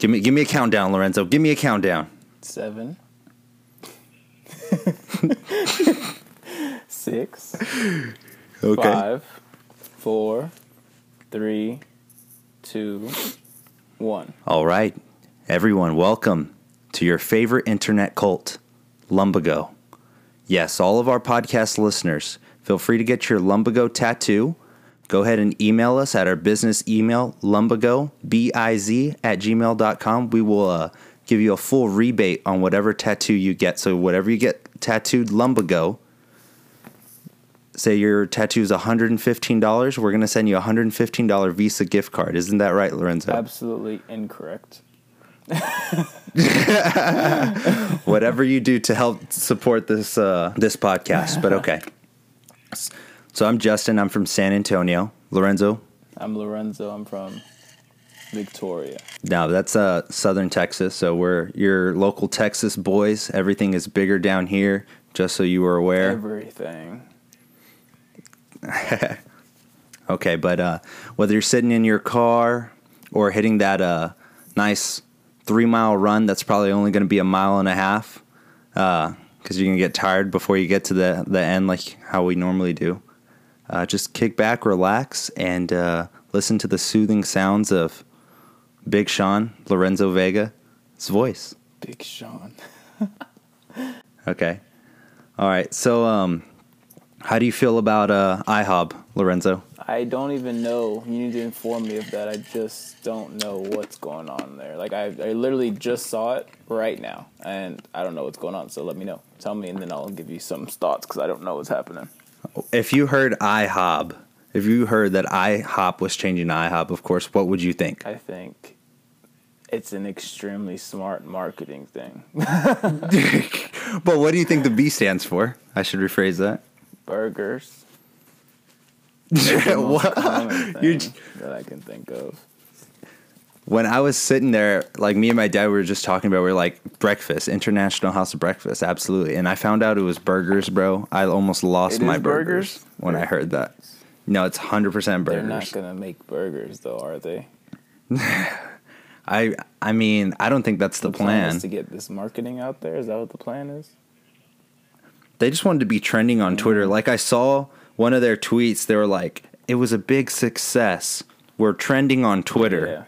Give me give me a countdown, Lorenzo. Give me a countdown. Seven. Six. Okay. Five. Four. Three. Two. One. All right. Everyone, welcome to your favorite internet cult, Lumbago. Yes, all of our podcast listeners, feel free to get your Lumbago tattoo. Go ahead and email us at our business email, lumbago, B-I-Z, at gmail.com. We will uh, give you a full rebate on whatever tattoo you get. So whatever you get tattooed Lumbago, say your tattoo is $115, we're going to send you a $115 Visa gift card. Isn't that right, Lorenzo? Absolutely incorrect. whatever you do to help support this uh, this podcast. But okay. So I'm Justin. I'm from San Antonio. Lorenzo. I'm Lorenzo. I'm from Victoria. Now that's uh, Southern Texas. So we're your local Texas boys. Everything is bigger down here. Just so you were aware. Everything. Okay, but uh, whether you're sitting in your car or hitting that uh, nice three mile run, that's probably only going to be a mile and a half because you're going to get tired before you get to the, the end, like how we normally do. Uh, just kick back, relax, and uh, listen to the soothing sounds of Big Sean, Lorenzo Vega, his voice. Big Sean. Okay. All right. So, um, how do you feel about uh, IHOB, Lorenzo? I don't even know. You need to inform me of that. I just don't know what's going on there. Like I, I literally just saw it right now, and I don't know what's going on. So let me know. Tell me, and then I'll give you some thoughts because I don't know what's happening. If you heard IHOB, if you heard that IHOP was changing to IHOB, of course, what would you think? I think it's an extremely smart marketing thing. But what do you think the B stands for? I should rephrase that. Burgers. It's the most What? thing that I can think of. When I was sitting there, like me and my dad were just talking about, we are like breakfast, International House of Breakfast, absolutely. And I found out it was burgers, bro. I almost lost It my burgers, burgers? when I heard that. No, it's hundred percent burgers. They're not gonna make burgers though, are they? I I mean, I don't think that's the, The plan plan. is to get this marketing out there. Is that what the plan is? they just wanted to be trending on Twitter. Mm-hmm. Like I saw one of their tweets, they were like, "It was a big success. We're trending on Twitter." Yeah.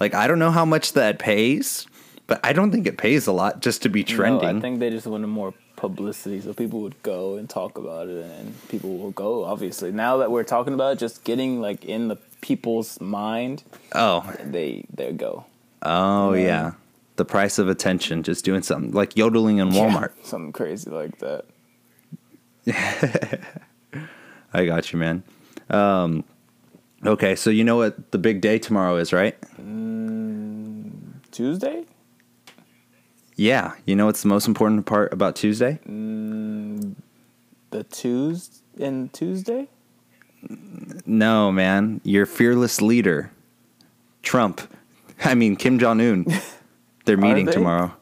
Like I don't know how much that pays, but I don't think it pays a lot just to be trending. No, I think they just wanted more publicity, so people would go and talk about it, and people will go. Obviously, now that we're talking about it, just getting like in the people's mind, oh, they they go. oh Yeah. yeah. The price of attention, just doing something like yodeling in Walmart. Yeah, something crazy like that. I got you, man. Um, okay, so you know what the big day tomorrow is, right? Tuesday, Yeah, you know what's the most important part about Tuesday? the Tuesday and Tuesday. No, man. Your fearless leader, Trump. I mean, Kim Jong Un. They're meeting they? tomorrow.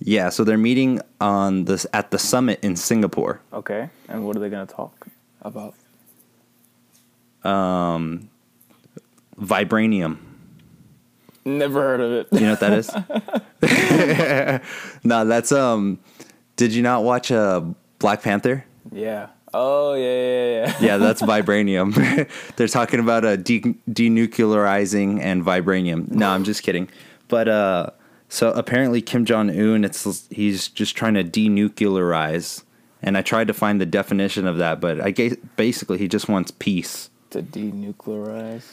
Yeah, so they're meeting on this at the summit in Singapore. Okay, and what are they gonna talk about? Vibranium. Never heard of it. You know what that is? no, that's um. Did you not watch uh Black Panther? yeah. Oh yeah, yeah, yeah. Yeah, that's vibranium. They're talking about uh, de- denuclearizing and vibranium. No, I'm just kidding. But uh, so apparently Kim Jong Un, it's he's just trying to denuclearize, and I tried to find the definition of that, but I guess basically he just wants peace. To denuclearize.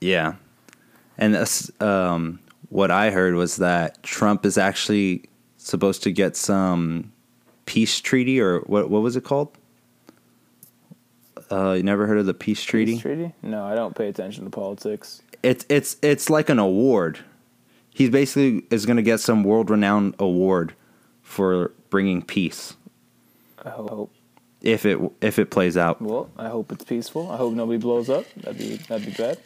Yeah, and that's, um, what I heard was that Trump is actually supposed to get some peace treaty or what? What was it called? Uh, you never heard of the peace treaty? Peace treaty? No, I don't pay attention to politics. It's it's it's like an award. He basically is going to get some world renowned award for bringing peace I hope. If it if it plays out. Well, I hope it's peaceful. I hope nobody blows up. That'd be that'd be bad.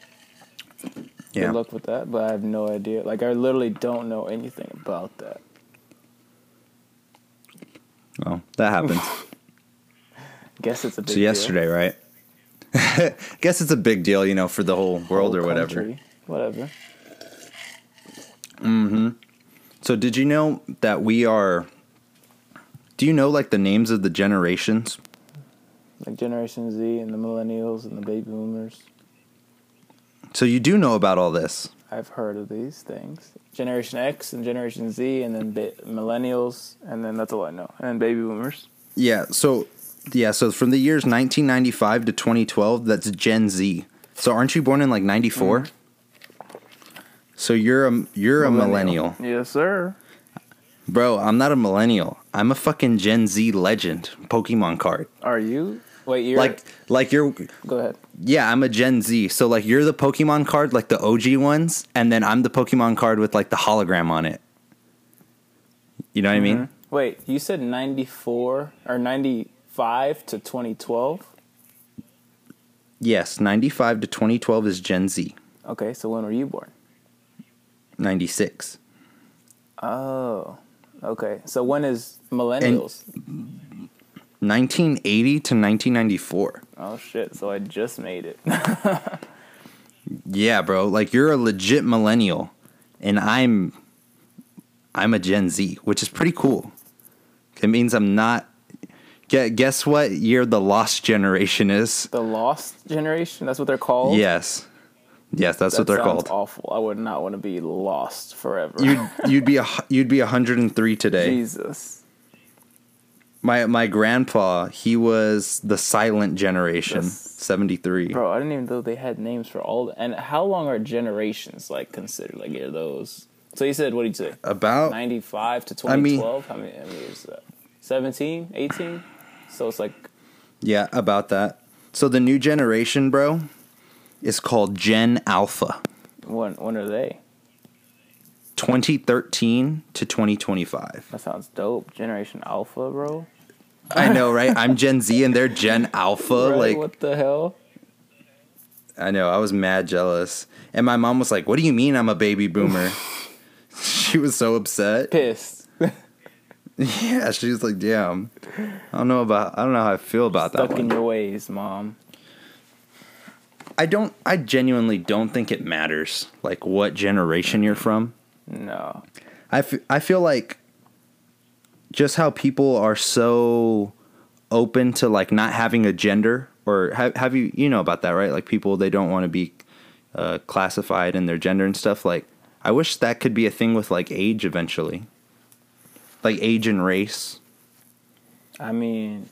Yeah. Good luck with that. But I have no idea. Like I literally don't know anything about that. Well, that happens. Guess it's a big so deal. yesterday, right? Guess it's a big deal, you know, for the whole world Whole or whatever. country, Whatever. Mm-hmm. So did you know that we are? Do you know like the names of the generations? Like Generation Z and the Millennials and the Baby Boomers. So you do know about all this. I've heard of these things. Generation X and Generation Z, and then ba- Millennials, and then that's all I know. And Baby Boomers. Yeah. So yeah. So from the years 1995 to 2012, that's Gen Z. So aren't you born in like '94? Mm-hmm. So you're a you're a millennial, Yes, sir. bro. I'm not a millennial. I'm a fucking Gen Z legend. Pokemon card. Are you? Wait, you're Like like you're Go ahead. yeah. I'm a Gen Z. So like you're the Pokemon card, like the OG ones, and then I'm the Pokemon card with like the hologram on it. You know what I mean? Mm-hmm. Wait, you said 94 or 95 to 2012? Yes. 95 to 2012 is Gen Z. Okay, so when were you born? 96. Oh, okay. So when is Millennials? 1980 to 1994. oh, shit. So I just made it. Yeah, bro. Like you're a legit millennial, and I'm I'm a Gen Z, which is pretty cool. It means I'm not. Gue- Guess what year the lost generation is? the Lost Generation? That's what they're called? Yes, yes, that's That what they're called. awful. I would not want to be lost forever. You'd you'd be a you'd be 103 today. Jesus. My my grandpa, he was the silent generation, 73. Bro, I didn't even know they had names for all. The, and how long are generations like considered? Like, are those? So you said, what did you say? About 95 to twenty twelve. I mean- 2012? how many, how many years is that? 17, 18? So it's like, yeah, about that. So the new generation, bro, is called Gen Alpha. when, when are they? 2013 to 2025. That sounds dope. Generation Alpha, bro. I know, right? I'm Gen Z and they're Gen Alpha. Right? Like, what the hell? I know, I was mad jealous. And my mom was like, What do you mean I'm a baby boomer? she was so upset. Pissed. Yeah, she was like, Damn. I don't know about, I don't know how I feel about Stuck that in one. your ways, mom. I don't, I genuinely don't think it matters, like, what generation you're from. No. I, f- I feel like just how people are so open to like not having a gender or have, have you you know about that right? Like people they don't want to be uh, classified in their gender and stuff. Like i wish that could be a thing with like age eventually. Like age and race. I mean,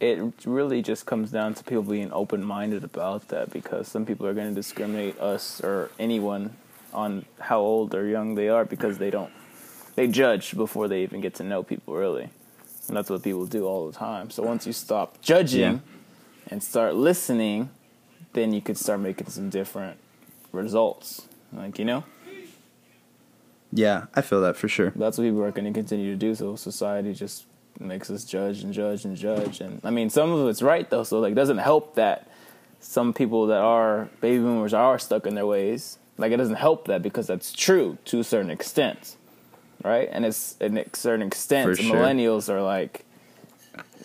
it really just comes down to people being open minded about that because some people are going to discriminate us or anyone on how old or young they are because they don't they judge before they even get to know people really. And that's what people do all the time. So once you stop judging Yeah. and start listening, then you could start making some different results. Like, you know? yeah i feel that for sure That's what people are going to continue to do. So society just makes us judge and judge and judge. And I mean, some of it's right though. So like, it doesn't help that some people that are baby boomers are stuck in their ways. Like, it doesn't help that because that's true to a certain extent, right? And it's in a certain extent, sure. millennials are like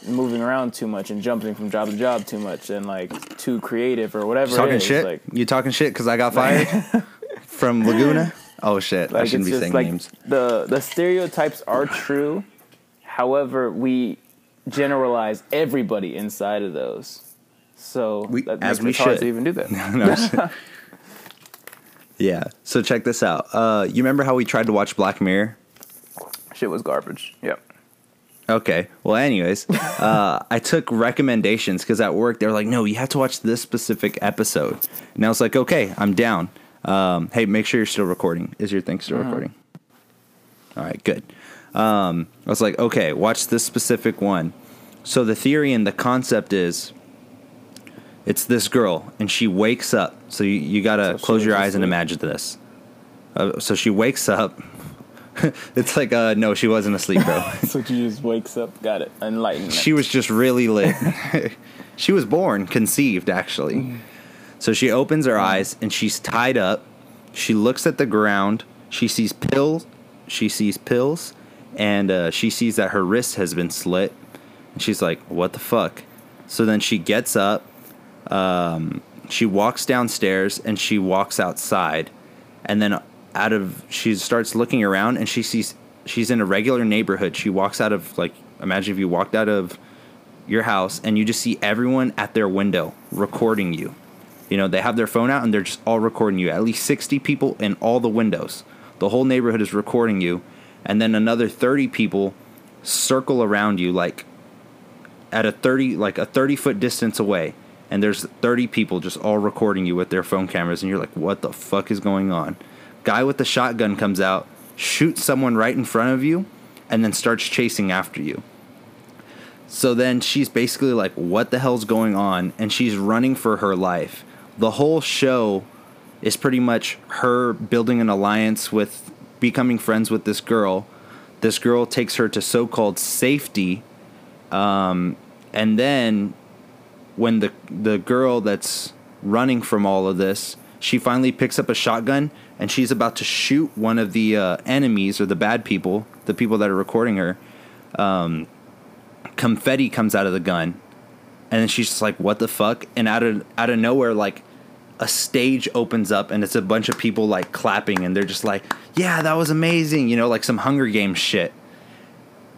moving around too much and jumping from job to job too much and like too creative or whatever. Talking is. shit Like, you talking shit because i got fired from laguna oh shit i shouldn't be saying like names the the stereotypes are true. However, we generalize everybody inside of those. So We- as we should. to even do that. No, shit. yeah so check this out uh you remember how we tried to watch black mirror Shit was garbage. Yep. Okay. Well, anyways, uh, I took recommendations because at work they were like, "No, you have to watch this specific episode," and I was like, "Okay, I'm down." Um, hey, make sure you're still recording. Is your thing still recording? All right, good. Um, I was like, "Okay, watch this specific one." So the theory and the concept is, it's this girl, and she wakes up. So you, you gotta So close your eyes and imagine this. Uh, so she wakes up. it's like, uh, no, she wasn't asleep, bro. So she just wakes up, got it, enlightenment. She was just really lit. she was born, conceived, actually. So she opens her eyes and she's tied up. She looks at the ground. She sees pills. She sees pills, and uh, she sees that her wrist has been slit. And she's like, "What the fuck?" So then she gets up. Um, she walks downstairs and she walks outside, and then out of she starts looking around and she sees she's in a regular neighborhood. She walks out of like imagine if you walked out of your house and you just see everyone at their window recording you. You know, they have their phone out and they're just all recording you. At least 60 people in all the windows. The whole neighborhood is recording you. And then another 30 people circle around you like at a 30 like a 30 foot distance away and there's 30 people just all recording you with their phone cameras and you're like what the fuck is going on guy with the shotgun comes out shoots someone right in front of you and then starts chasing after you. So then she's basically like what the hell's going on? And she's running for her life. The whole show is pretty much her building an alliance with becoming friends with this girl. This girl takes her to so-called safety um, and then when the the girl that's running from all of this, she finally picks up a shotgun and she's about to shoot one of the uh, enemies or the bad people, the people that are recording her. Um, confetti comes out of the gun, and then she's just like, "What the fuck?" And out of out of nowhere, like a stage opens up and it's a bunch of people like clapping and they're just like, "Yeah, that was amazing," you know, like some Hunger Games shit.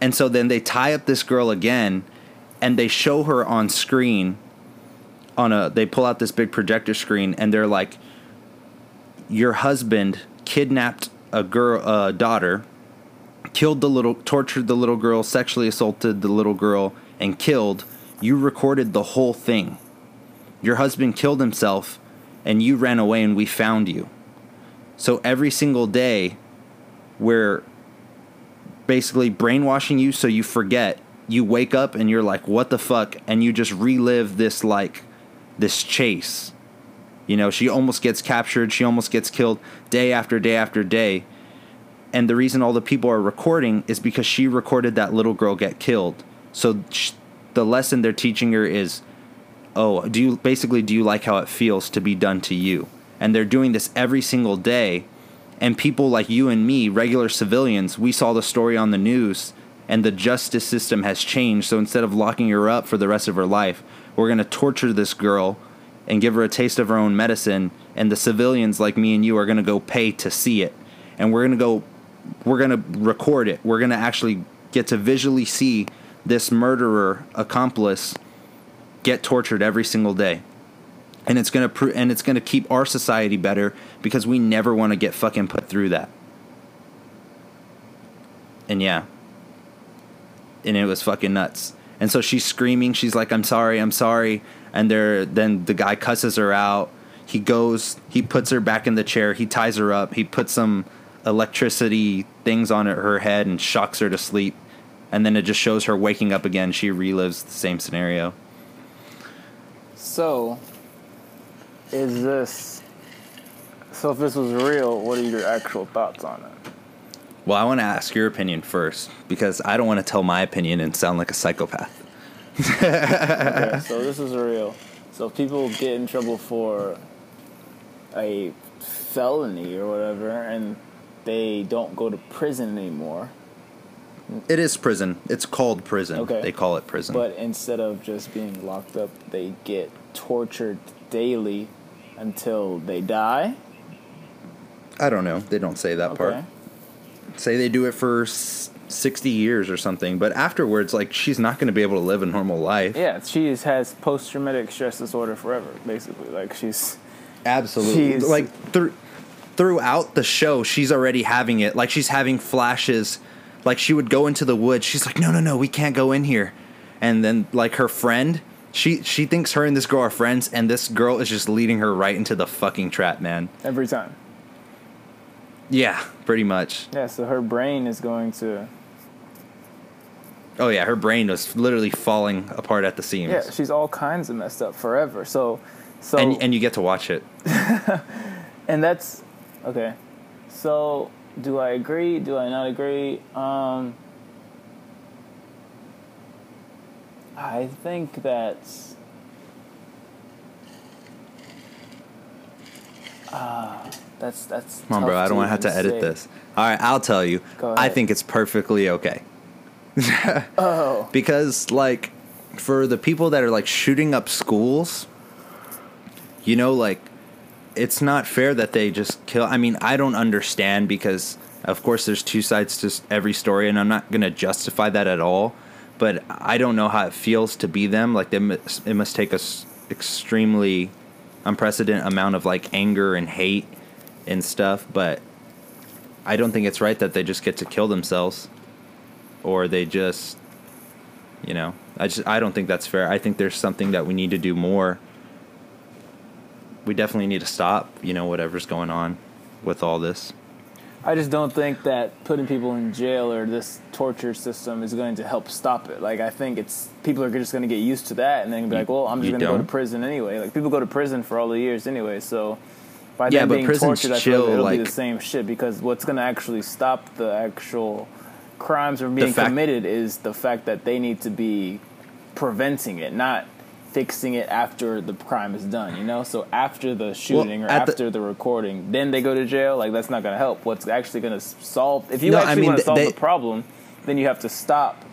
And so then they tie up this girl again and they show her on screen on a they pull out this big projector screen and they're like your husband kidnapped a girl a daughter killed the little tortured the little girl sexually assaulted the little girl and killed you recorded the whole thing. Your husband killed himself and you ran away and we found you. So every single day we're basically brainwashing you so you forget. You wake up and you're like what the fuck? And you just relive this like this chase you know she almost gets captured she almost gets killed day after day after day. And the reason all the people are recording is because she recorded that little girl get killed. So sh- the lesson they're teaching her is oh do you basically do you like how it feels to be done to you? And they're doing this every single day. And people like you and me regular civilians we saw the story on the news and the justice system has changed. So instead of locking her up for the rest of her life, we're going to torture this girl and give her a taste of her own medicine. And the civilians like me and you are going to go pay to see it. And we're going to go, we're going to record it. We're going to actually get to visually see this murderer accomplice get tortured every single day. And it's gonna pr- and it's gonna keep our society better because we never want to get fucking put through that. And yeah, and it was fucking nuts. And so she's screaming. She's like, "I'm sorry, I'm sorry." And there, then the guy cusses her out. He goes, he puts her back in the chair. He ties her up. He puts some electricity things on her head and shocks her to sleep. And then it just shows her waking up again. She relives the same scenario. So, is this? So, if this was real, what are your actual thoughts on it? Well, I want to ask your opinion first because I don't want to tell my opinion and sound like a psychopath. Okay, so this is real. So people get in trouble for a felony or whatever, and they don't go to prison anymore. It is prison. It's called prison. Okay. They call it prison. But instead of just being locked up, they get tortured daily until they die. I don't know. They don't say that part. Say they do it for 60 years or something, but afterwards, like, she's not going to be able to live a normal life. Yeah, she is, has post traumatic stress disorder forever, basically. Like she's Absolutely. She's- like, through throughout the show, she's already having it. Like, she's having flashes. Like, she would go into the woods. She's like, no, no, no, we can't go in here. And then, like, her friend. She, she thinks her and this girl are friends, and this girl is just leading her right into the fucking trap, man. every time. Yeah, pretty much. Yeah, so her brain is going to. Oh yeah, her brain was literally falling apart at the seams. Yeah, she's all kinds of messed up forever. So, so and and you get to watch it. and that's okay. So, do I agree? Do I not agree? Um, I think that's. Ah, that's that's. Come on, bro. I don't want to have to even edit say. this. All right, I'll tell you. I think it's perfectly okay. Oh, because like for the people that are like shooting up schools, you know, like it's not fair that they just kill. I mean, I don't understand because, of course, there's two sides to every story, and I'm not going to justify that at all. But I don't know how it feels to be them. Like, they must, it must take us extremely unprecedented amount of like anger and hate and stuff. But I don't think it's right that they just get to kill themselves, or they just, you know, I just I don't think that's fair. I think there's something that we need to do more we definitely need to stop, you know, whatever's going on with all this. I just don't think that putting people in jail or this torture system is going to help stop it. Like I think it's people are just going to get used to that and then be like, well, I'm just going to go to prison anyway. Like people go to prison for all the years anyway, so by Yeah, them but being tortured, I feel chill, like it'll be the same shit because what's going to actually stop the actual crimes are being fact- committed is the fact that they need to be preventing it, not fixing it after the crime is done, you know? So after the shooting or at the- after the, recording, then they go to jail, like that's not going to help. What's actually going to solve if you No, I actually mean, want to solve they- the problem, then you have to stop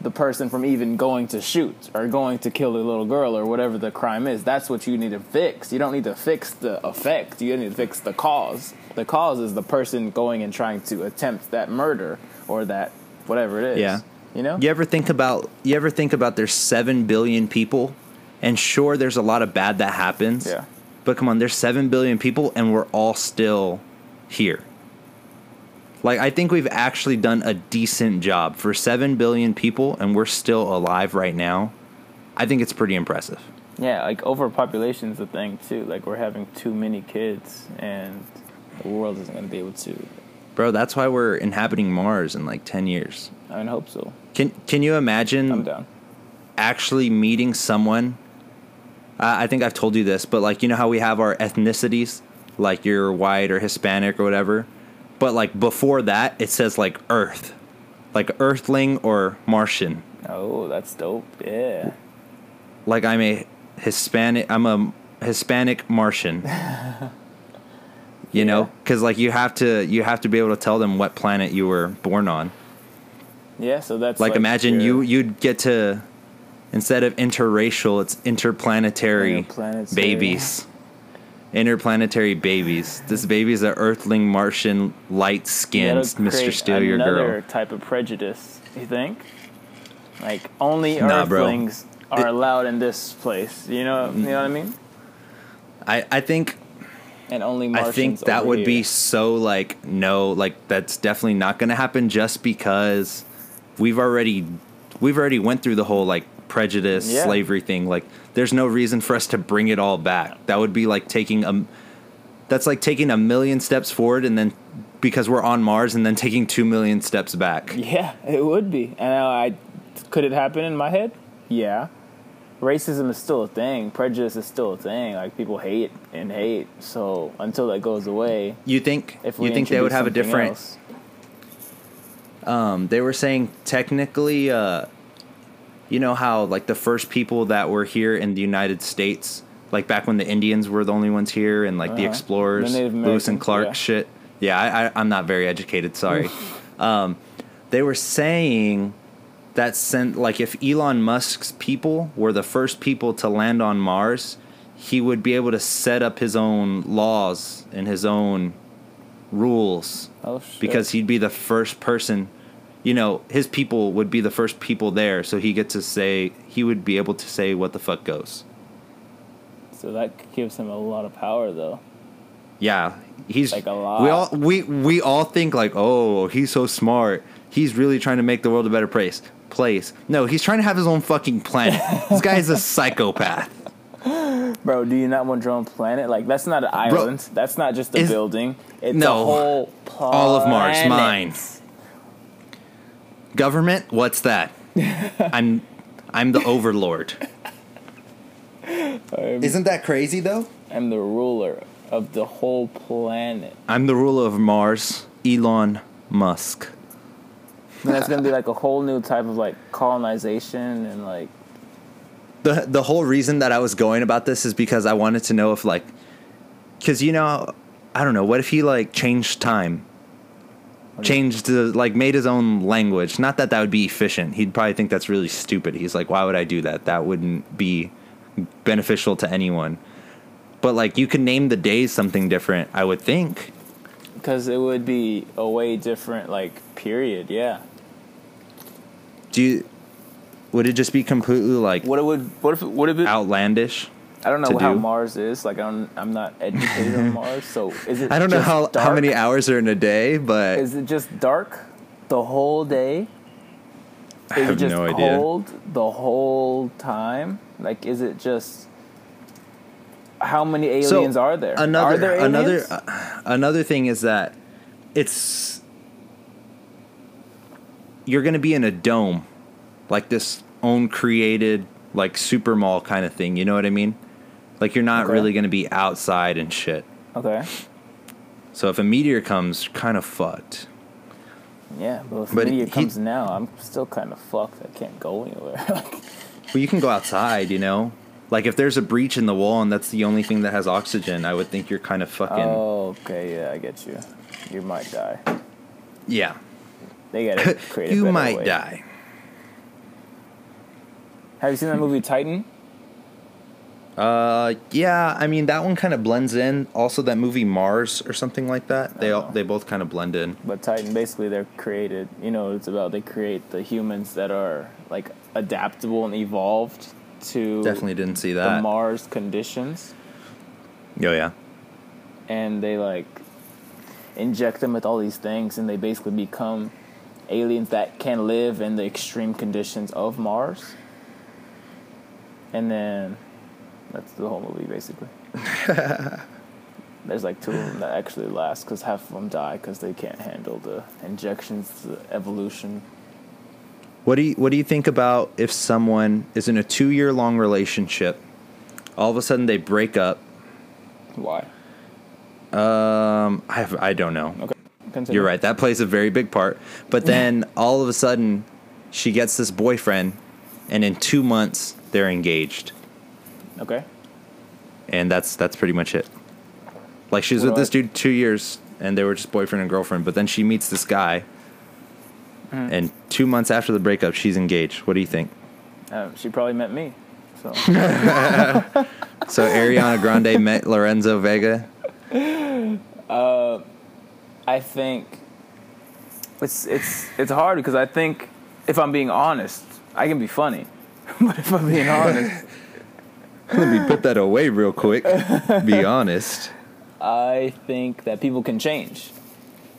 the person from even going to shoot or going to kill the little girl or whatever the crime is. That's what you need to fix. You don't need to fix the effect. You need to fix the cause. The cause is the person going and trying to attempt that murder or that whatever it is. Yeah. You know? You ever think about you ever think about there's 7 billion people and sure there's a lot of bad that happens. Yeah. But come on, there's 7 billion people and we're all still here. Like I think we've actually done a decent job for 7 billion people and we're still alive right now. I think it's pretty impressive. Yeah, like overpopulation is a thing too. Like we're having too many kids and the world isn't going to be able to. Bro, that's why we're inhabiting Mars in like 10 years. I mean, I hope so. Can can you imagine I'm down. actually meeting someone. Uh, I think I've told you this, but like you know how we have our ethnicities, like you're white or Hispanic or whatever, but like before that it says like Earth, like Earthling or Martian. Oh, that's dope. Yeah. Like I'm a Hispanic. I'm a Hispanic Martian. you know, because like you have to you have to be able to tell them what planet you were born on. Yeah, so that's Like, imagine your- you you'd get to instead of interracial, it's interplanetary, Interplanetary. babies. Interplanetary babies. This baby's an Earthling, Martian, light skinned Mr. Steal Your Girl. type of prejudice. You think? Like only Nah, bro. Earthlings are It- allowed in this place. You know, you know what I mean? I, I think And only I think that would be so like no, like that's definitely not gonna happen just because we've already we've already went through the whole like prejudice Yeah. slavery thing. Like there's no reason for us to bring it all back. That would be like taking a that's like taking a million steps forward and then because we're on Mars and then taking two million steps back. Yeah, it would be. And I could it happen in my head? Yeah. Racism is still a thing. Prejudice is still a thing. Like people hate and hate. So until that goes away, You think if we you think they would have a different else- um, they were saying technically, uh, you know how like the first people that were here in the United States, like back when the Indians were the only ones here, and like the Uh-huh. explorers, The Lewis and Clark yeah. shit. Yeah, I, I, I'm not very educated. Sorry. um, they were saying that sent like if Elon Musk's people were the first people to land on Mars, he would be able to set up his own laws and his own rules Oh shit. because he'd be the first person you know his people would be the first people there so he gets to say he would be able to say what the fuck goes so that gives him a lot of power though. yeah he's Like a lot. we all we we all think like oh he's so smart he's really trying to make the world a better place place no he's trying to have his own fucking planet this guy's a psychopath Bro, do you not want your own planet? Like that's not an island. that's not just a Is- building. It's No. a whole planet. All of Mars, mine. government what's that i'm i'm the overlord isn't that crazy though I'm the ruler of the whole planet. i'm the ruler of mars elon musk And that's gonna be like a whole new type of like colonization and like the the whole reason that I was going about this is because I wanted to know if like cuz you know I don't know what if he like changed time? Changed the like made his own language. Not that that would be efficient. He'd probably think that's really stupid. He's like why would I do that? That wouldn't be beneficial to anyone. But like you can name the days something different, I would think. Because it would be a way different, like, period, yeah. Do you would it just be completely like What it would, what if, what if it, outlandish? I don't know how do? Mars is. Like, I don't, I'm not educated on Mars, so is it I don't know how how dark? many hours are in a day, but Is it just dark the whole day? I have it just no idea. cold the whole time? Like, is it just how many aliens are there? Another are there another uh, another thing is that it's you're going to be in a dome, like this own created like super mall kind of thing. You know what I mean? Like you're not Okay. really going to be outside and shit. okay, So if a meteor comes, kind of fucked. yeah, but if But meteor he- comes now, I'm still kind of fucked. I can't go anywhere. Well, you can go outside, you know. Like if there's a breach in the wall and that's the only thing that has oxygen, I would think you're kind of fucking oh, okay, yeah, I get you. You might die. yeah. They gotta create. you might way. die. Have you seen that movie Titan? Uh, yeah. I mean, that one kind of blends in. Also, that movie Mars or something like that. They all, Oh. they both kind of blend in. But Titan, basically, they're created. You know, it's about they create the humans that are like adaptable and evolved to Definitely didn't see the that. Mars conditions, oh yeah. and they like inject them with all these things, and they basically become aliens that can live in the extreme conditions of Mars. And then that's the whole movie, basically. There's like two of them that actually last because half of them die because they can't handle the injections, the evolution. What do you What do you think about if someone is in a two year long relationship, all of a sudden they break up? Why? Um, I have, I don't know. Okay, continue. You're right. That plays a very big part. But then all of a sudden, she gets this boyfriend, and in two months they're engaged, Okay. and that's that's pretty much it. Like she was What with this I- dude two years, and they were just boyfriend and girlfriend. But then she meets this guy, Mm-hmm. and two months after the breakup, she's engaged. What do you think? Um, she probably met me. So So Ariana Grande met Lorenzo Vega. I think it's it's it's hard because I think if I'm being honest, I can be funny, but if I'm being honest, Let me put that away real quick. Be honest. I think that people can change.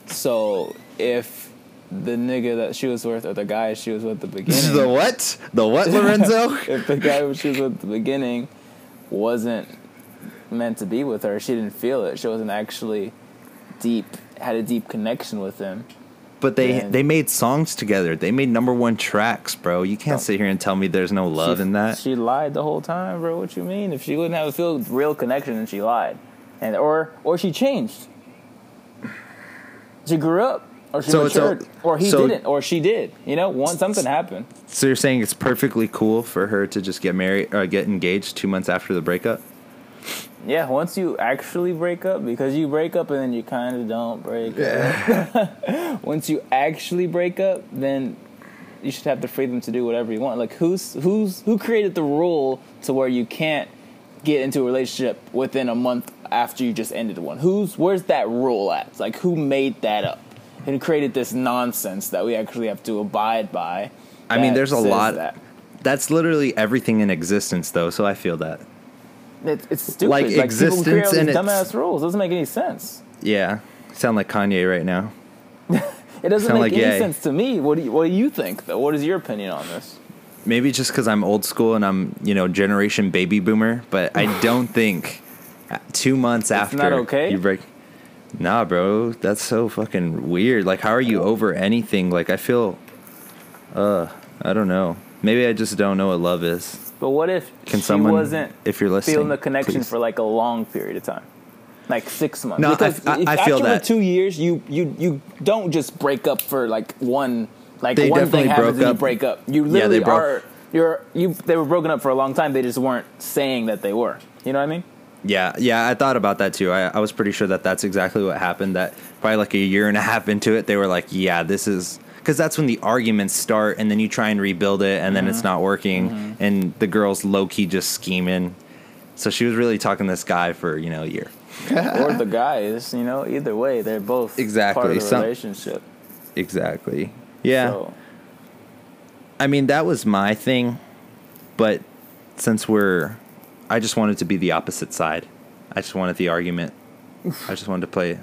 So if the nigga that she was with or the guy she was with at the beginning, The what? The what, Lorenzo? if the guy she was with at the beginning wasn't meant to be with her, she didn't feel it. She wasn't actually deep, had a deep connection with him. But they Yeah. they made songs together. They made number one tracks, bro. You can't sit here and tell me there's no love she, in that. She lied the whole time, bro. What you mean? If she wouldn't have a feel real connection, then she lied, and or or she changed. She grew up, or she So it's a- matured, or he so- didn't, or she did. You know, one something happened. so you're saying it's perfectly cool for her to just get married or get engaged two months after the breakup? Yeah, once you actually break up, because you break up and then you kind of don't break up. once you actually break up, then you should have the freedom to do whatever you want. Like who's who's who created the rule to where you can't get into a relationship within a month after you just ended one? Who's where's that rule at? Like who made that up? And created this nonsense that we actually have to abide by. I mean, there's a lot. That. That's literally everything in existence, though. So I feel that. It, it's stupid. Like Like, people create all existence and dumbass rules. doesn't make any sense. Yeah, sound like Kanye right now. It doesn't Sound make like any yay. sense to me. What do you, what do you think though? What is your opinion on this? Maybe just because I'm old school and I'm you know generation baby boomer, but I don't think two months after okay? you break. Nah, bro, that's so fucking weird. Like, how are you over anything? Like, I feel, uh, I don't know. Maybe I just don't know what love is. But what if Can she someone, wasn't if you're listening, feeling the connection please. for like a long period of time, like six months? No, I- because I- if I feel after that. two years, you you you don't just break up for like one like They one thing happens broke and you up. break up. You Yeah, literally they broke- are. You're you. They were broken up for a long time. They just weren't saying that they were. You know what I mean? Yeah, yeah, I thought about that too. I, I was pretty sure that that's exactly what happened. That probably like a year and a half into it, they were like, "Yeah, this is," because that's when the arguments start, and then you try and rebuild it, and then Mm-hmm. it's not working, and the girl's low key just scheming. So she was really talking to this guy for you know a year. or the guys, you know, either way, they're both Exactly, part of the some- relationship. Exactly. Yeah. So, I mean, that was my thing, but since we're, I just wanted to be the opposite side. I just wanted the argument. I just wanted to play,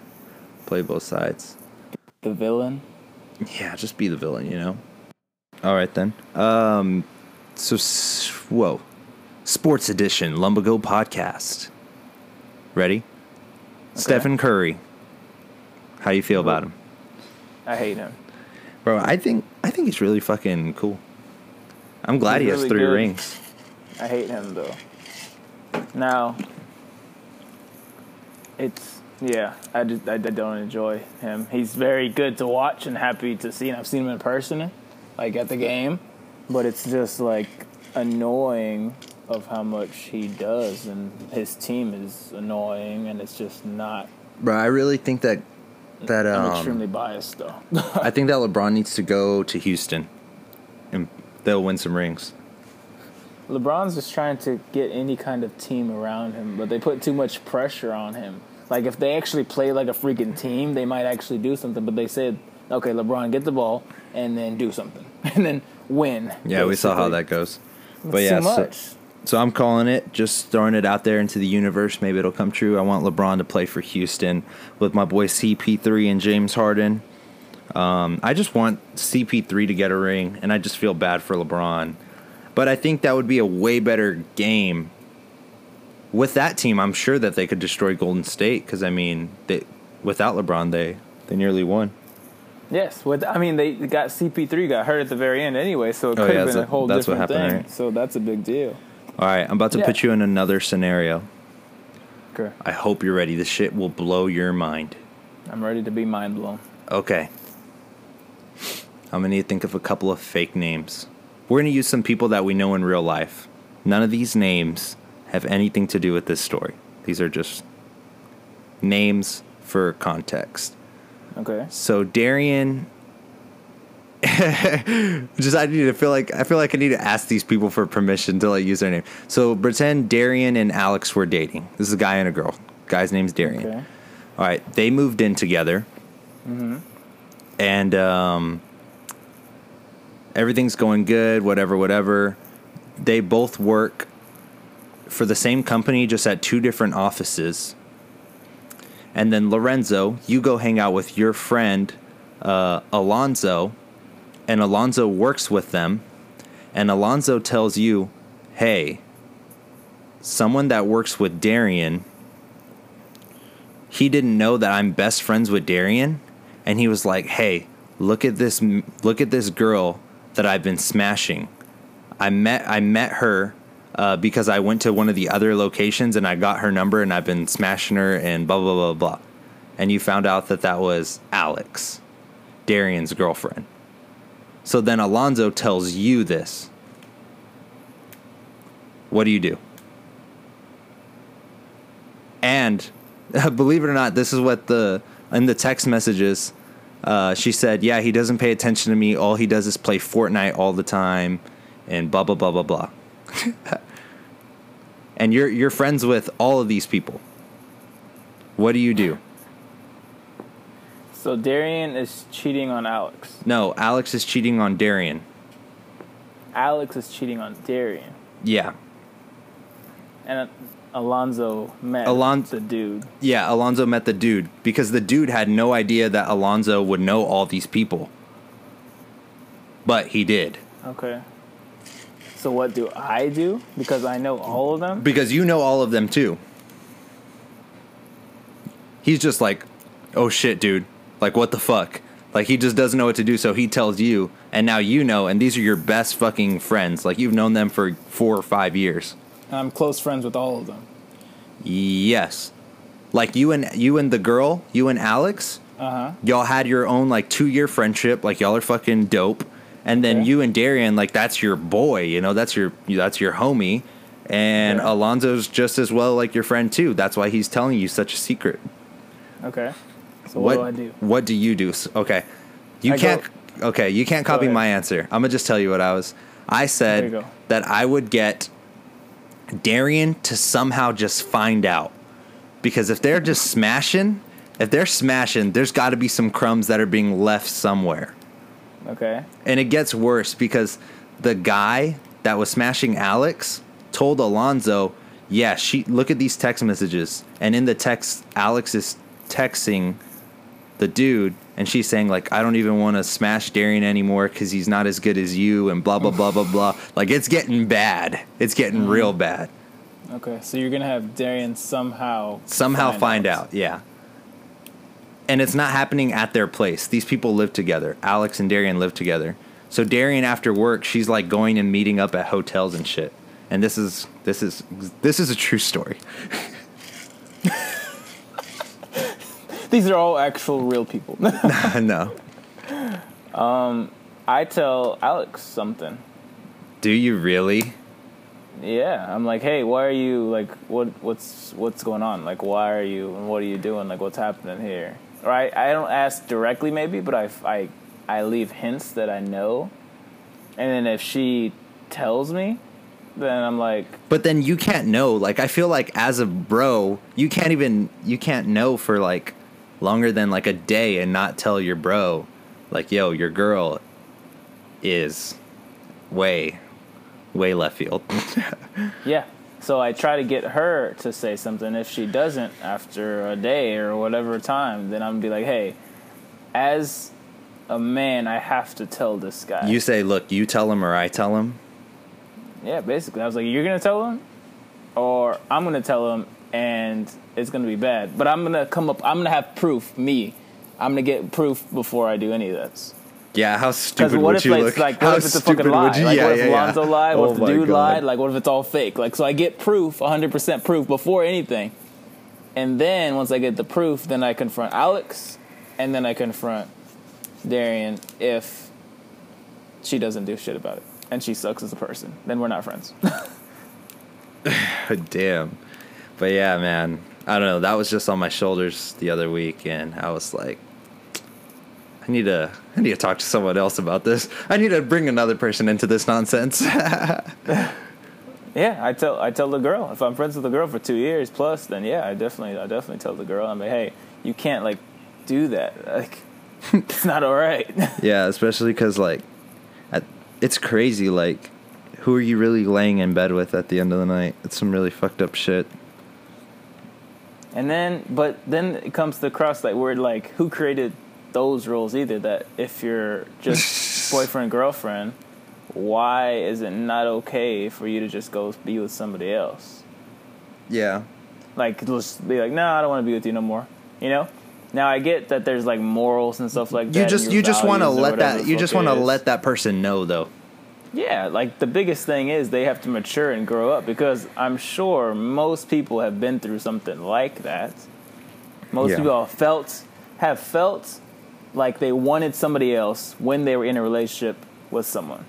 play both sides. the villain. Yeah, just be the villain, you know. All right then. Um, so whoa, Sports Edition Lumbago podcast. Ready? Stephen Curry. How do you feel about him, I hate him. bro? I think I think he's really fucking cool. I'm glad He's he has really three good. rings. I hate him though. Now, it's yeah. I just I, I don't enjoy him. He's very good to watch and happy to see, and I've seen him in person, like at the game. But it's just like annoying of how much he does, and his team is annoying, and it's just not. Bro, I really think that that I'm um, extremely biased though. I think that LeBron needs to go to Houston, and they'll win some rings. LeBron's just trying to get any kind of team around him, but they put too much pressure on him. Like if they actually play like a freaking team, they might actually do something. But they said, "Okay, LeBron, get the ball and then do something, and then win." Yeah, we saw how that goes. But yeah, so- So I'm calling it, just throwing it out there into the universe. Maybe it'll come true. I want LeBron to play for Houston with my boy CP3 and James Harden. Um, I just want CP3 to get a ring, and I just feel bad for LeBron. But I think that would be a way better game. With that team, I'm sure that they could destroy Golden State because I mean, they, without LeBron, they they nearly won. Yes, with I mean they got CP3 got hurt at the very end anyway, so it Oh, could yeah, have been so a whole that's what different happened, thing. right? So that's a big deal. All right, I'm about to Yeah. put you in another scenario. Okay, I hope you're ready. This shit will blow your mind. I'm ready to be mind blown. Okay. I'm gonna need to think of a couple of fake names. We're gonna use some people that we know in real life. None of these names have anything to do with this story. These are just names for context. Okay, So Darian just I need to feel like I feel like I need to ask these people for permission to like use their name. So pretend Darian and Alex were dating. This is a guy and a girl. Guy's name's Darian. okay, All right, they moved in together, Mhm. and um, everything's going good. Whatever, whatever. They both work for the same company, just at two different offices. And then Lorenzo, you go hang out with your friend uh, Alonzo, and Alonzo works with them, and Alonzo tells you, "Hey, someone that works with Darian." he didn't know that I'm best friends with Darian, and he was like, "Hey, look at this! Look at this girl that I've been smashing. I met I met her uh, because I went to one of the other locations and I got her number and I've been smashing her and blah blah blah blah." And you found out that that was Alex, Darian's girlfriend. So then Alonzo tells you this. What do you do? And believe it or not, this is what the in the text messages. Uh, she said, "Yeah, he doesn't pay attention to me. All he does is play Fortnite all the time, and blah blah blah blah blah." and you're you're friends with all of these people. What do you do? so Darian is cheating on Alex. No, Alex is cheating on Darian. Alex is cheating on Darian, Yeah, and Alonzo met Alon- the dude. yeah. Alonzo met the dude because the dude had no idea that Alonzo would know all these people, but he did. Okay. So what do I do? Because I know all of them. because you know all of them too. He's just like, oh shit, dude. Like, what the fuck? Like, he just doesn't know what to do, so he tells you, and now you know, and these are your best fucking friends. Like, you've known them for four or five years. I'm close friends with all of them. Yes. Like, you and you and the girl, you and Alex, Uh huh. y'all had your own, like, two year friendship. Like, y'all are fucking dope. And then Okay. you and Darian, like, that's your boy, you know, that's your, that's your homie. And Yeah. Alonzo's just as well like your friend, too. That's why he's telling you such a secret. Okay. So what, do I do? What do you do? Okay, you I can't. go- okay, you can't copy my answer. I'm gonna just tell you what I was. I said that I would get Darian to somehow just find out. Because if they're just smashing, if they're smashing, there's got to be some crumbs that are being left somewhere. Okay. And it gets worse because the guy that was smashing Alex told Alonzo, "Yeah, she look at these text messages." And in the text, Alex is texting the dude and she's saying like I don't even want to smash Darian anymore cuz he's not as good as you and blah blah blah blah blah. Like it's getting bad. It's getting Mm-hmm. real bad. Okay. So you're gonna have Darian somehow Somehow find, out. Yeah. And it's not happening at their place. These people live together. Alex and Darian live together. So Darian after work, she's like going and meeting up at hotels and shit. And this is this is this is a true story. These are all actual real people. no. Um, I tell Alex something. Do you really? Yeah, I'm like, hey, why are you like, what, what's, what's going on? Like, why are you, and what are you doing? Like, what's happening here? I, I don't ask directly, maybe, but I, I, I leave hints that I know, and then if she tells me, then I'm like, But then you can't know. Like I feel like as a bro, you can't even you can't know for like longer than like a day and not tell your bro like, "Yo, your girl is way way left field." yeah. So I try to get her to say something. If she doesn't after a day or whatever time, then I'm gonna be like, hey, as a man, I have to tell this guy. you say, "Look, you tell him or I tell him." Yeah, basically. I was like, you're going to tell him? Or I'm going to tell him and it's going to be bad. But I'm going to come up, I'm going to have proof, me. I'm going to get proof before I do any of this. Yeah, how stupid what would if you it's look? like, How what if it's a fucking lie? you- Like, yeah, what if yeah, yeah. Lied? What Oh if the dude God. lied? Like, what if it's all fake? Like, so I get proof, 100% proof before anything. And then once I get the proof, then I confront Alex, and then I confront Darian if she doesn't do shit about it. And she sucks as a person. Then we're not friends. Damn. But yeah, man. I don't know. That was just on my shoulders the other week, and I was like, I need to, I need to talk to someone else about this. I need to bring another person into this nonsense. Yeah, I tell I tell the girl if I'm friends with the girl for two years plus, then yeah, I definitely I definitely tell the girl I'm like, hey, you can't like do that. Like, it's not all right. yeah, especially because like, at, it's crazy. Like, who are you really laying in bed with at the end of the night? It's some really fucked up shit. and then, but then it comes to the cross like where like who created those rules either? That if you're just boyfriend girlfriend, why is it not okay for you to just go be with somebody else? Yeah. like just be like, no, I don't want to be with you no more. You know. Now I get that there's like morals and stuff like that. You just you just want to let that you just want to let that person know though. Yeah, like the biggest thing is they have to mature and grow up because I'm sure most people have been through something like that. Most Yeah. people have felt have felt like they wanted somebody else when they were in a relationship with someone.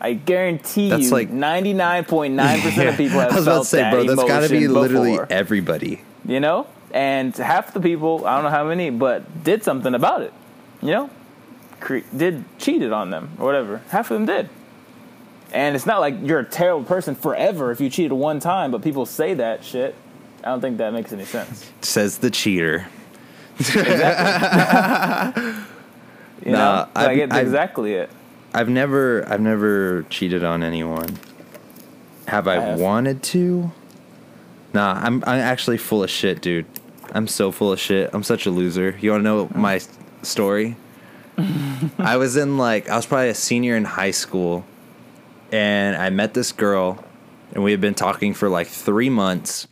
I guarantee That's you, like- ninety nine point nine percent of people have I was felt about to say, that bro, that's got to be literally before, everybody. you know. And half the people, I don't know how many, but did something about it. You know, Cre- did cheated on them or whatever. Half of them did. And it's not like you're a terrible person forever if you cheated one time, but people say that shit. I don't think that makes any sense. Says the cheater. You Nah, know, So I I've- exactly it. I've never I've never cheated on anyone. Have I, I have. wanted to? Nah, I'm I'm actually full of shit, dude. I'm so full of shit. I'm such a loser. You want to know mm. my story? I was in like I was probably a senior in high school, and I met this girl, and we had been talking for like three months,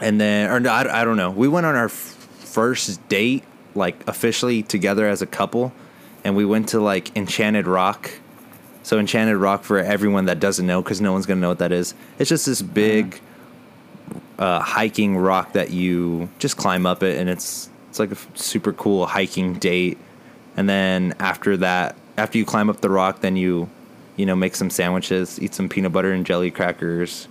and then or no, I, I don't know. We went on our f- first date like officially together as a couple, and we went to like Enchanted Rock. So Enchanted Rock for everyone that doesn't know, because no one's gonna know what that is. It's just this big uh, hiking rock that you just climb up it, and it's it's like a super cool hiking date. And then after that, after you climb up the rock, then you you know make some sandwiches, eat some peanut butter and jelly crackers,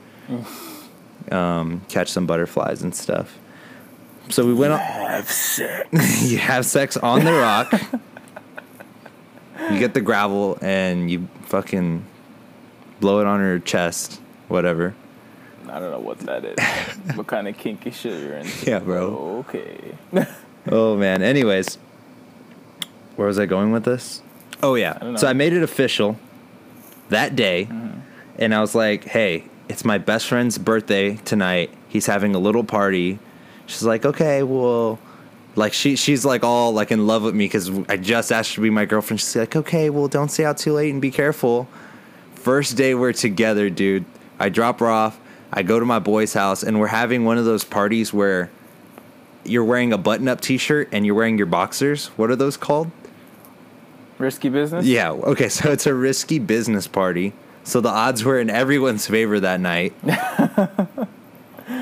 um, catch some butterflies and stuff. So we went on. Have sex. you have sex on the rock. you get the gravel and you fucking blow it on her chest, whatever. I don't know what that is. what kind of kinky shit you're into? Yeah, bro. Okay. Oh man. Anyways, where was I going with this? Oh yeah. don't so I made it official that day, Mm-hmm. and I was like, "Hey, it's my best friend's birthday tonight. He's having a little party." She's like, "Okay, well." Like she, she's like all like in love with me because I just asked her to be my girlfriend. She's like, okay, well, don't stay out too late and be careful. First day we're together, dude. I drop her off. I go to my boy's house, and we're having one of those parties where you're wearing a button-up T-shirt and you're wearing your boxers. What are those called? Risky business. Yeah. Okay. So it's a risky business party. So the odds were in everyone's favor that night.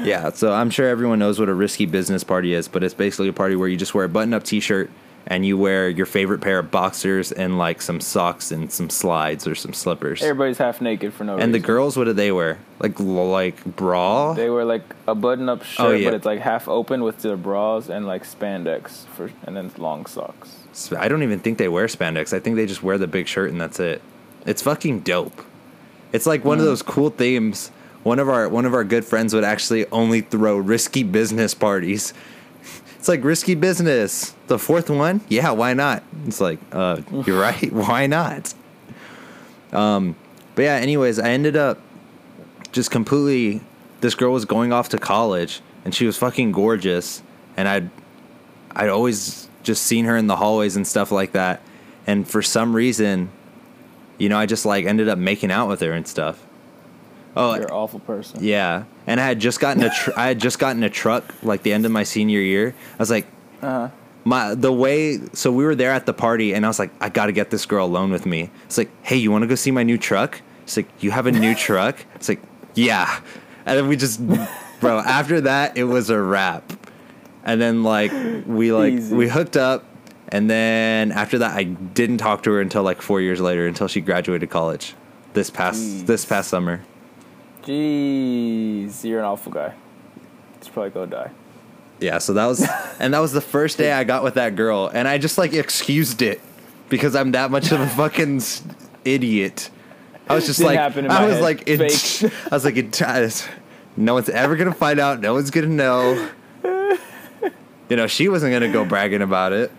yeah. So I'm sure everyone knows what a risky business party is, but it's basically a party where you just wear a button-up T-shirt and you wear your favorite pair of boxers and like some socks and some slides or some slippers. Everybody's half naked for no reason. And the girls, what do they wear? Like like bra? They wear like a button-up oh, shirt, Oh, yeah. but it's like half open with their bras and like spandex for, and then long socks. I don't even think they wear spandex. I think they just wear the big shirt and that's it. It's fucking dope. It's like one of mm. those cool themes. One of our one of our good friends would actually only throw risky business parties. It's like risky business. The fourth one? Yeah, why not? It's like, uh, you're right. Why not? Um, but yeah, anyways, I ended up just completely this girl was going off to college and she was fucking gorgeous and I'd I'd always just seen her in the hallways and stuff like that. And for some reason, you know, I just like ended up making out with her and stuff. Oh, You're an awful person. yeah. And I had just gotten a tr- I had just gotten a truck like the end of my senior year. I was like Uh-huh. my the way so we were there at the party and I was like I got to get this girl alone with me. It's like, "Hey, you want to go see my new truck?" It's like, "You have a new truck?" It's like, "Yeah." And then we just bro, after that it was a wrap. And then like we like Easy. we hooked up and then after that I didn't talk to her until like 4 years later until she graduated college. This past Jeez. this past summer. Jeez, you're an awful guy. It's probably go die. Yeah, so that was and that was the first day I got with that girl and I just like excused it because I'm that much of a fucking idiot. I was just like I was like it, I was like it, no one's ever to find out, no one's to know. You know, she wasn't to go bragging about it.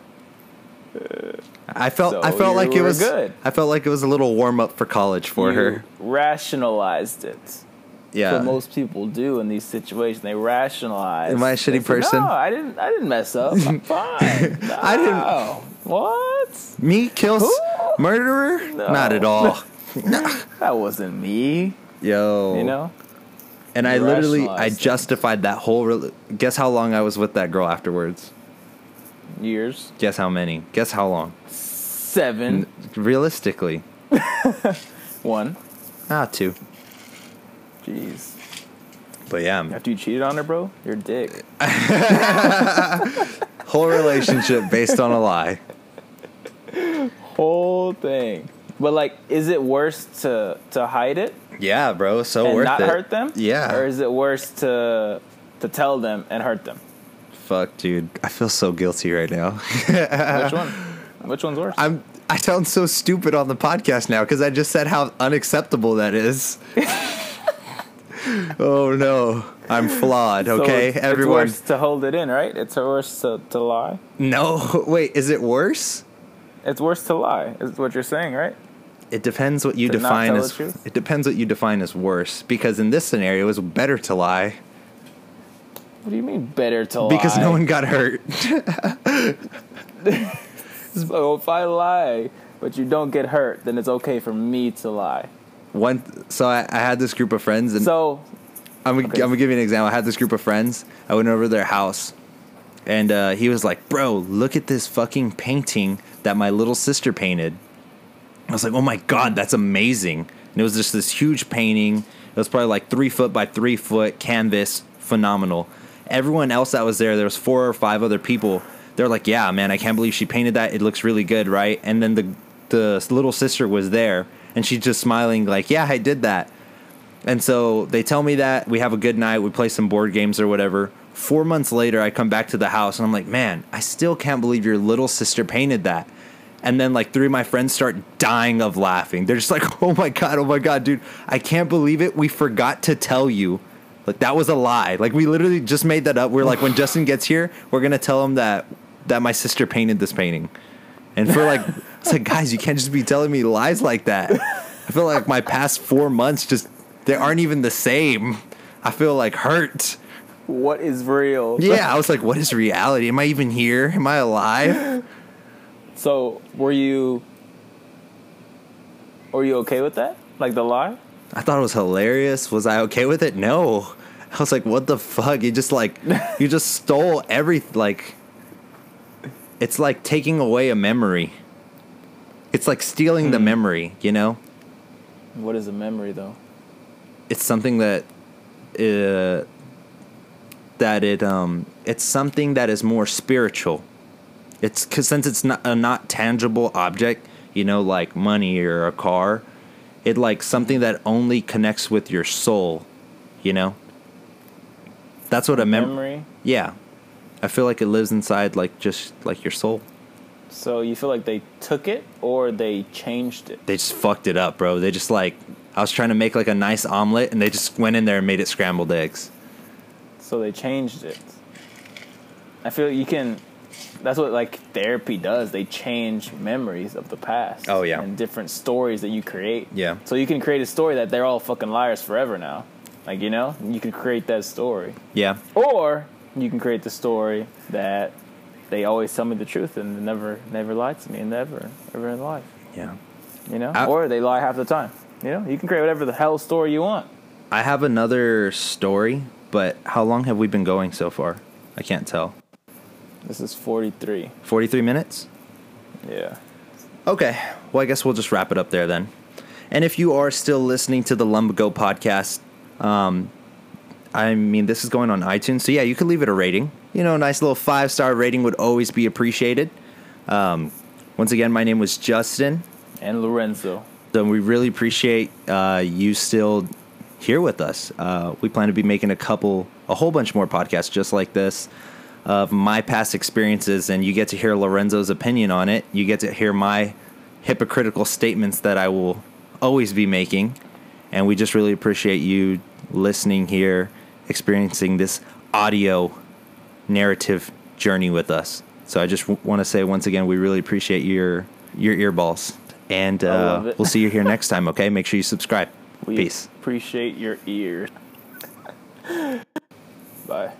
I felt So I felt like it was good. I felt like it was a little warm up for college for you her. rationalized it. Yeah. What most people do in these situations, they rationalize. Am I a shitty say, person? No, I didn't. I didn't mess up. I'm fine. I didn't- What? Me kills Who? murderer? No. Not at all. That wasn't me. Yo. You know. And I literally I justified that whole. Re- guess how long I was with that girl afterwards? Years. Guess how many? Guess how long? Seven. Realistically, One. ah, two. Jeez. But yeah, After you cheated on her, bro, you're a dick. whole relationship based on a lie. Whole thing. But like, is it worse to to hide it Yeah, bro, so and worth not it. hurt them? Yeah. Or is it worse to to tell them and hurt them? Fuck, dude, I feel so guilty right now. Which one? Which one's worse? I'm. I sound so stupid on the podcast now because I just said how unacceptable that is. oh no, I'm flawed. So Okay, it's, everyone. It's worse to hold it in, right? It's worse to, to lie. No, wait, is it worse? It's worse to lie, is what you're saying, right? It depends what you To define as. It depends what you define as worse. Because in this scenario, it was better to lie What do you mean better to lie? because no one got hurt. So if I lie, but you don't get hurt, then it's okay for me to lie. One, so I, I had this group of friends, and So I'm, gonna- okay. I'm gonna give you an example. I had this group of friends. I went over to their house, and uh, he was like, "Bro, look at this fucking painting that my little sister painted." I was like, "Oh my god, that's amazing!" And it was just this huge painting. It was probably like three foot by three foot canvas, phenomenal. Everyone else that was there, there was four or five other people. They're like, "Yeah, man, I can't believe she painted that. It looks really good, right?" And then the the little sister was there, and she's just smiling, like, "Yeah, I did that." And so they tell me that we have a good night, we play some board games or whatever. Four months later, I come back to the house and I'm like, man, I still can't believe your little sister painted that. And then like three of my friends start dying of laughing. They're just like, oh my God, oh my God, dude, I can't believe it. We forgot to tell you Like that was a lie. Like we literally just made that up. We're like, when Justin gets here, we're gonna tell him that that my sister painted this painting. And for like, it's like, guys, you can't just be telling me lies like that. I feel like my past four months just they aren't even the same. I feel like hurt. What is real? Yeah, I was like, what is reality? Am I even here? Am I alive? So were you were you okay with that? Like the lie? I thought it was hilarious. Was I okay with it? No. I was like, what the fuck? You just like you just stole every like it's like taking away a memory. It's like stealing the memory, you know? What is a memory though? It's something that uh that it um it's something that is more spiritual. It's cuz since it's not a not tangible object, you know, like money or a car, it like something that only connects with your soul, you know? That's what a mem- Memory. Yeah. I feel like it lives inside like just like your soul. So you feel like they took it or they changed it? They just fucked it up, bro. They just like I was trying to make like a nice omelet and they just went in there and made it scrambled eggs. So they changed it. I feel you can. That's what like therapy does. They change memories of the past. Oh, yeah. and different stories that you create. Yeah. So you can create a story that they're all fucking liars forever now. Like you know, you can create that story, Yeah. or you can create the story that they always tell me the truth and never never lied to me and never ever in life. Yeah. You know, I- or they lie half the time. You know, you can create whatever the hell story you want. I have another story, but how long have we been going so far? I can't tell. This is forty three. 43 minutes? Yeah. Okay. Well, I guess we'll just wrap it up there then. And if you are still listening to the Lumbago podcast, um, I mean, this is going on iTunes. So, yeah, you could leave it a rating. You know, a nice little five star rating would always be appreciated. Um, once again, my name was Justin. And Lorenzo. So, we really appreciate uh, you still here with us. Uh, we plan to be making a couple, a whole bunch more podcasts just like this of my past experiences, and you get to hear Lorenzo's opinion on it. You get to hear my hypocritical statements that I will always be making. And we just really appreciate you listening here, experiencing this audio narrative journey with us. So I just w- want to say once again, we really appreciate your your earballs, and uh, we'll see you here next time. Okay, make sure you subscribe. We Peace. appreciate your ears. Bye.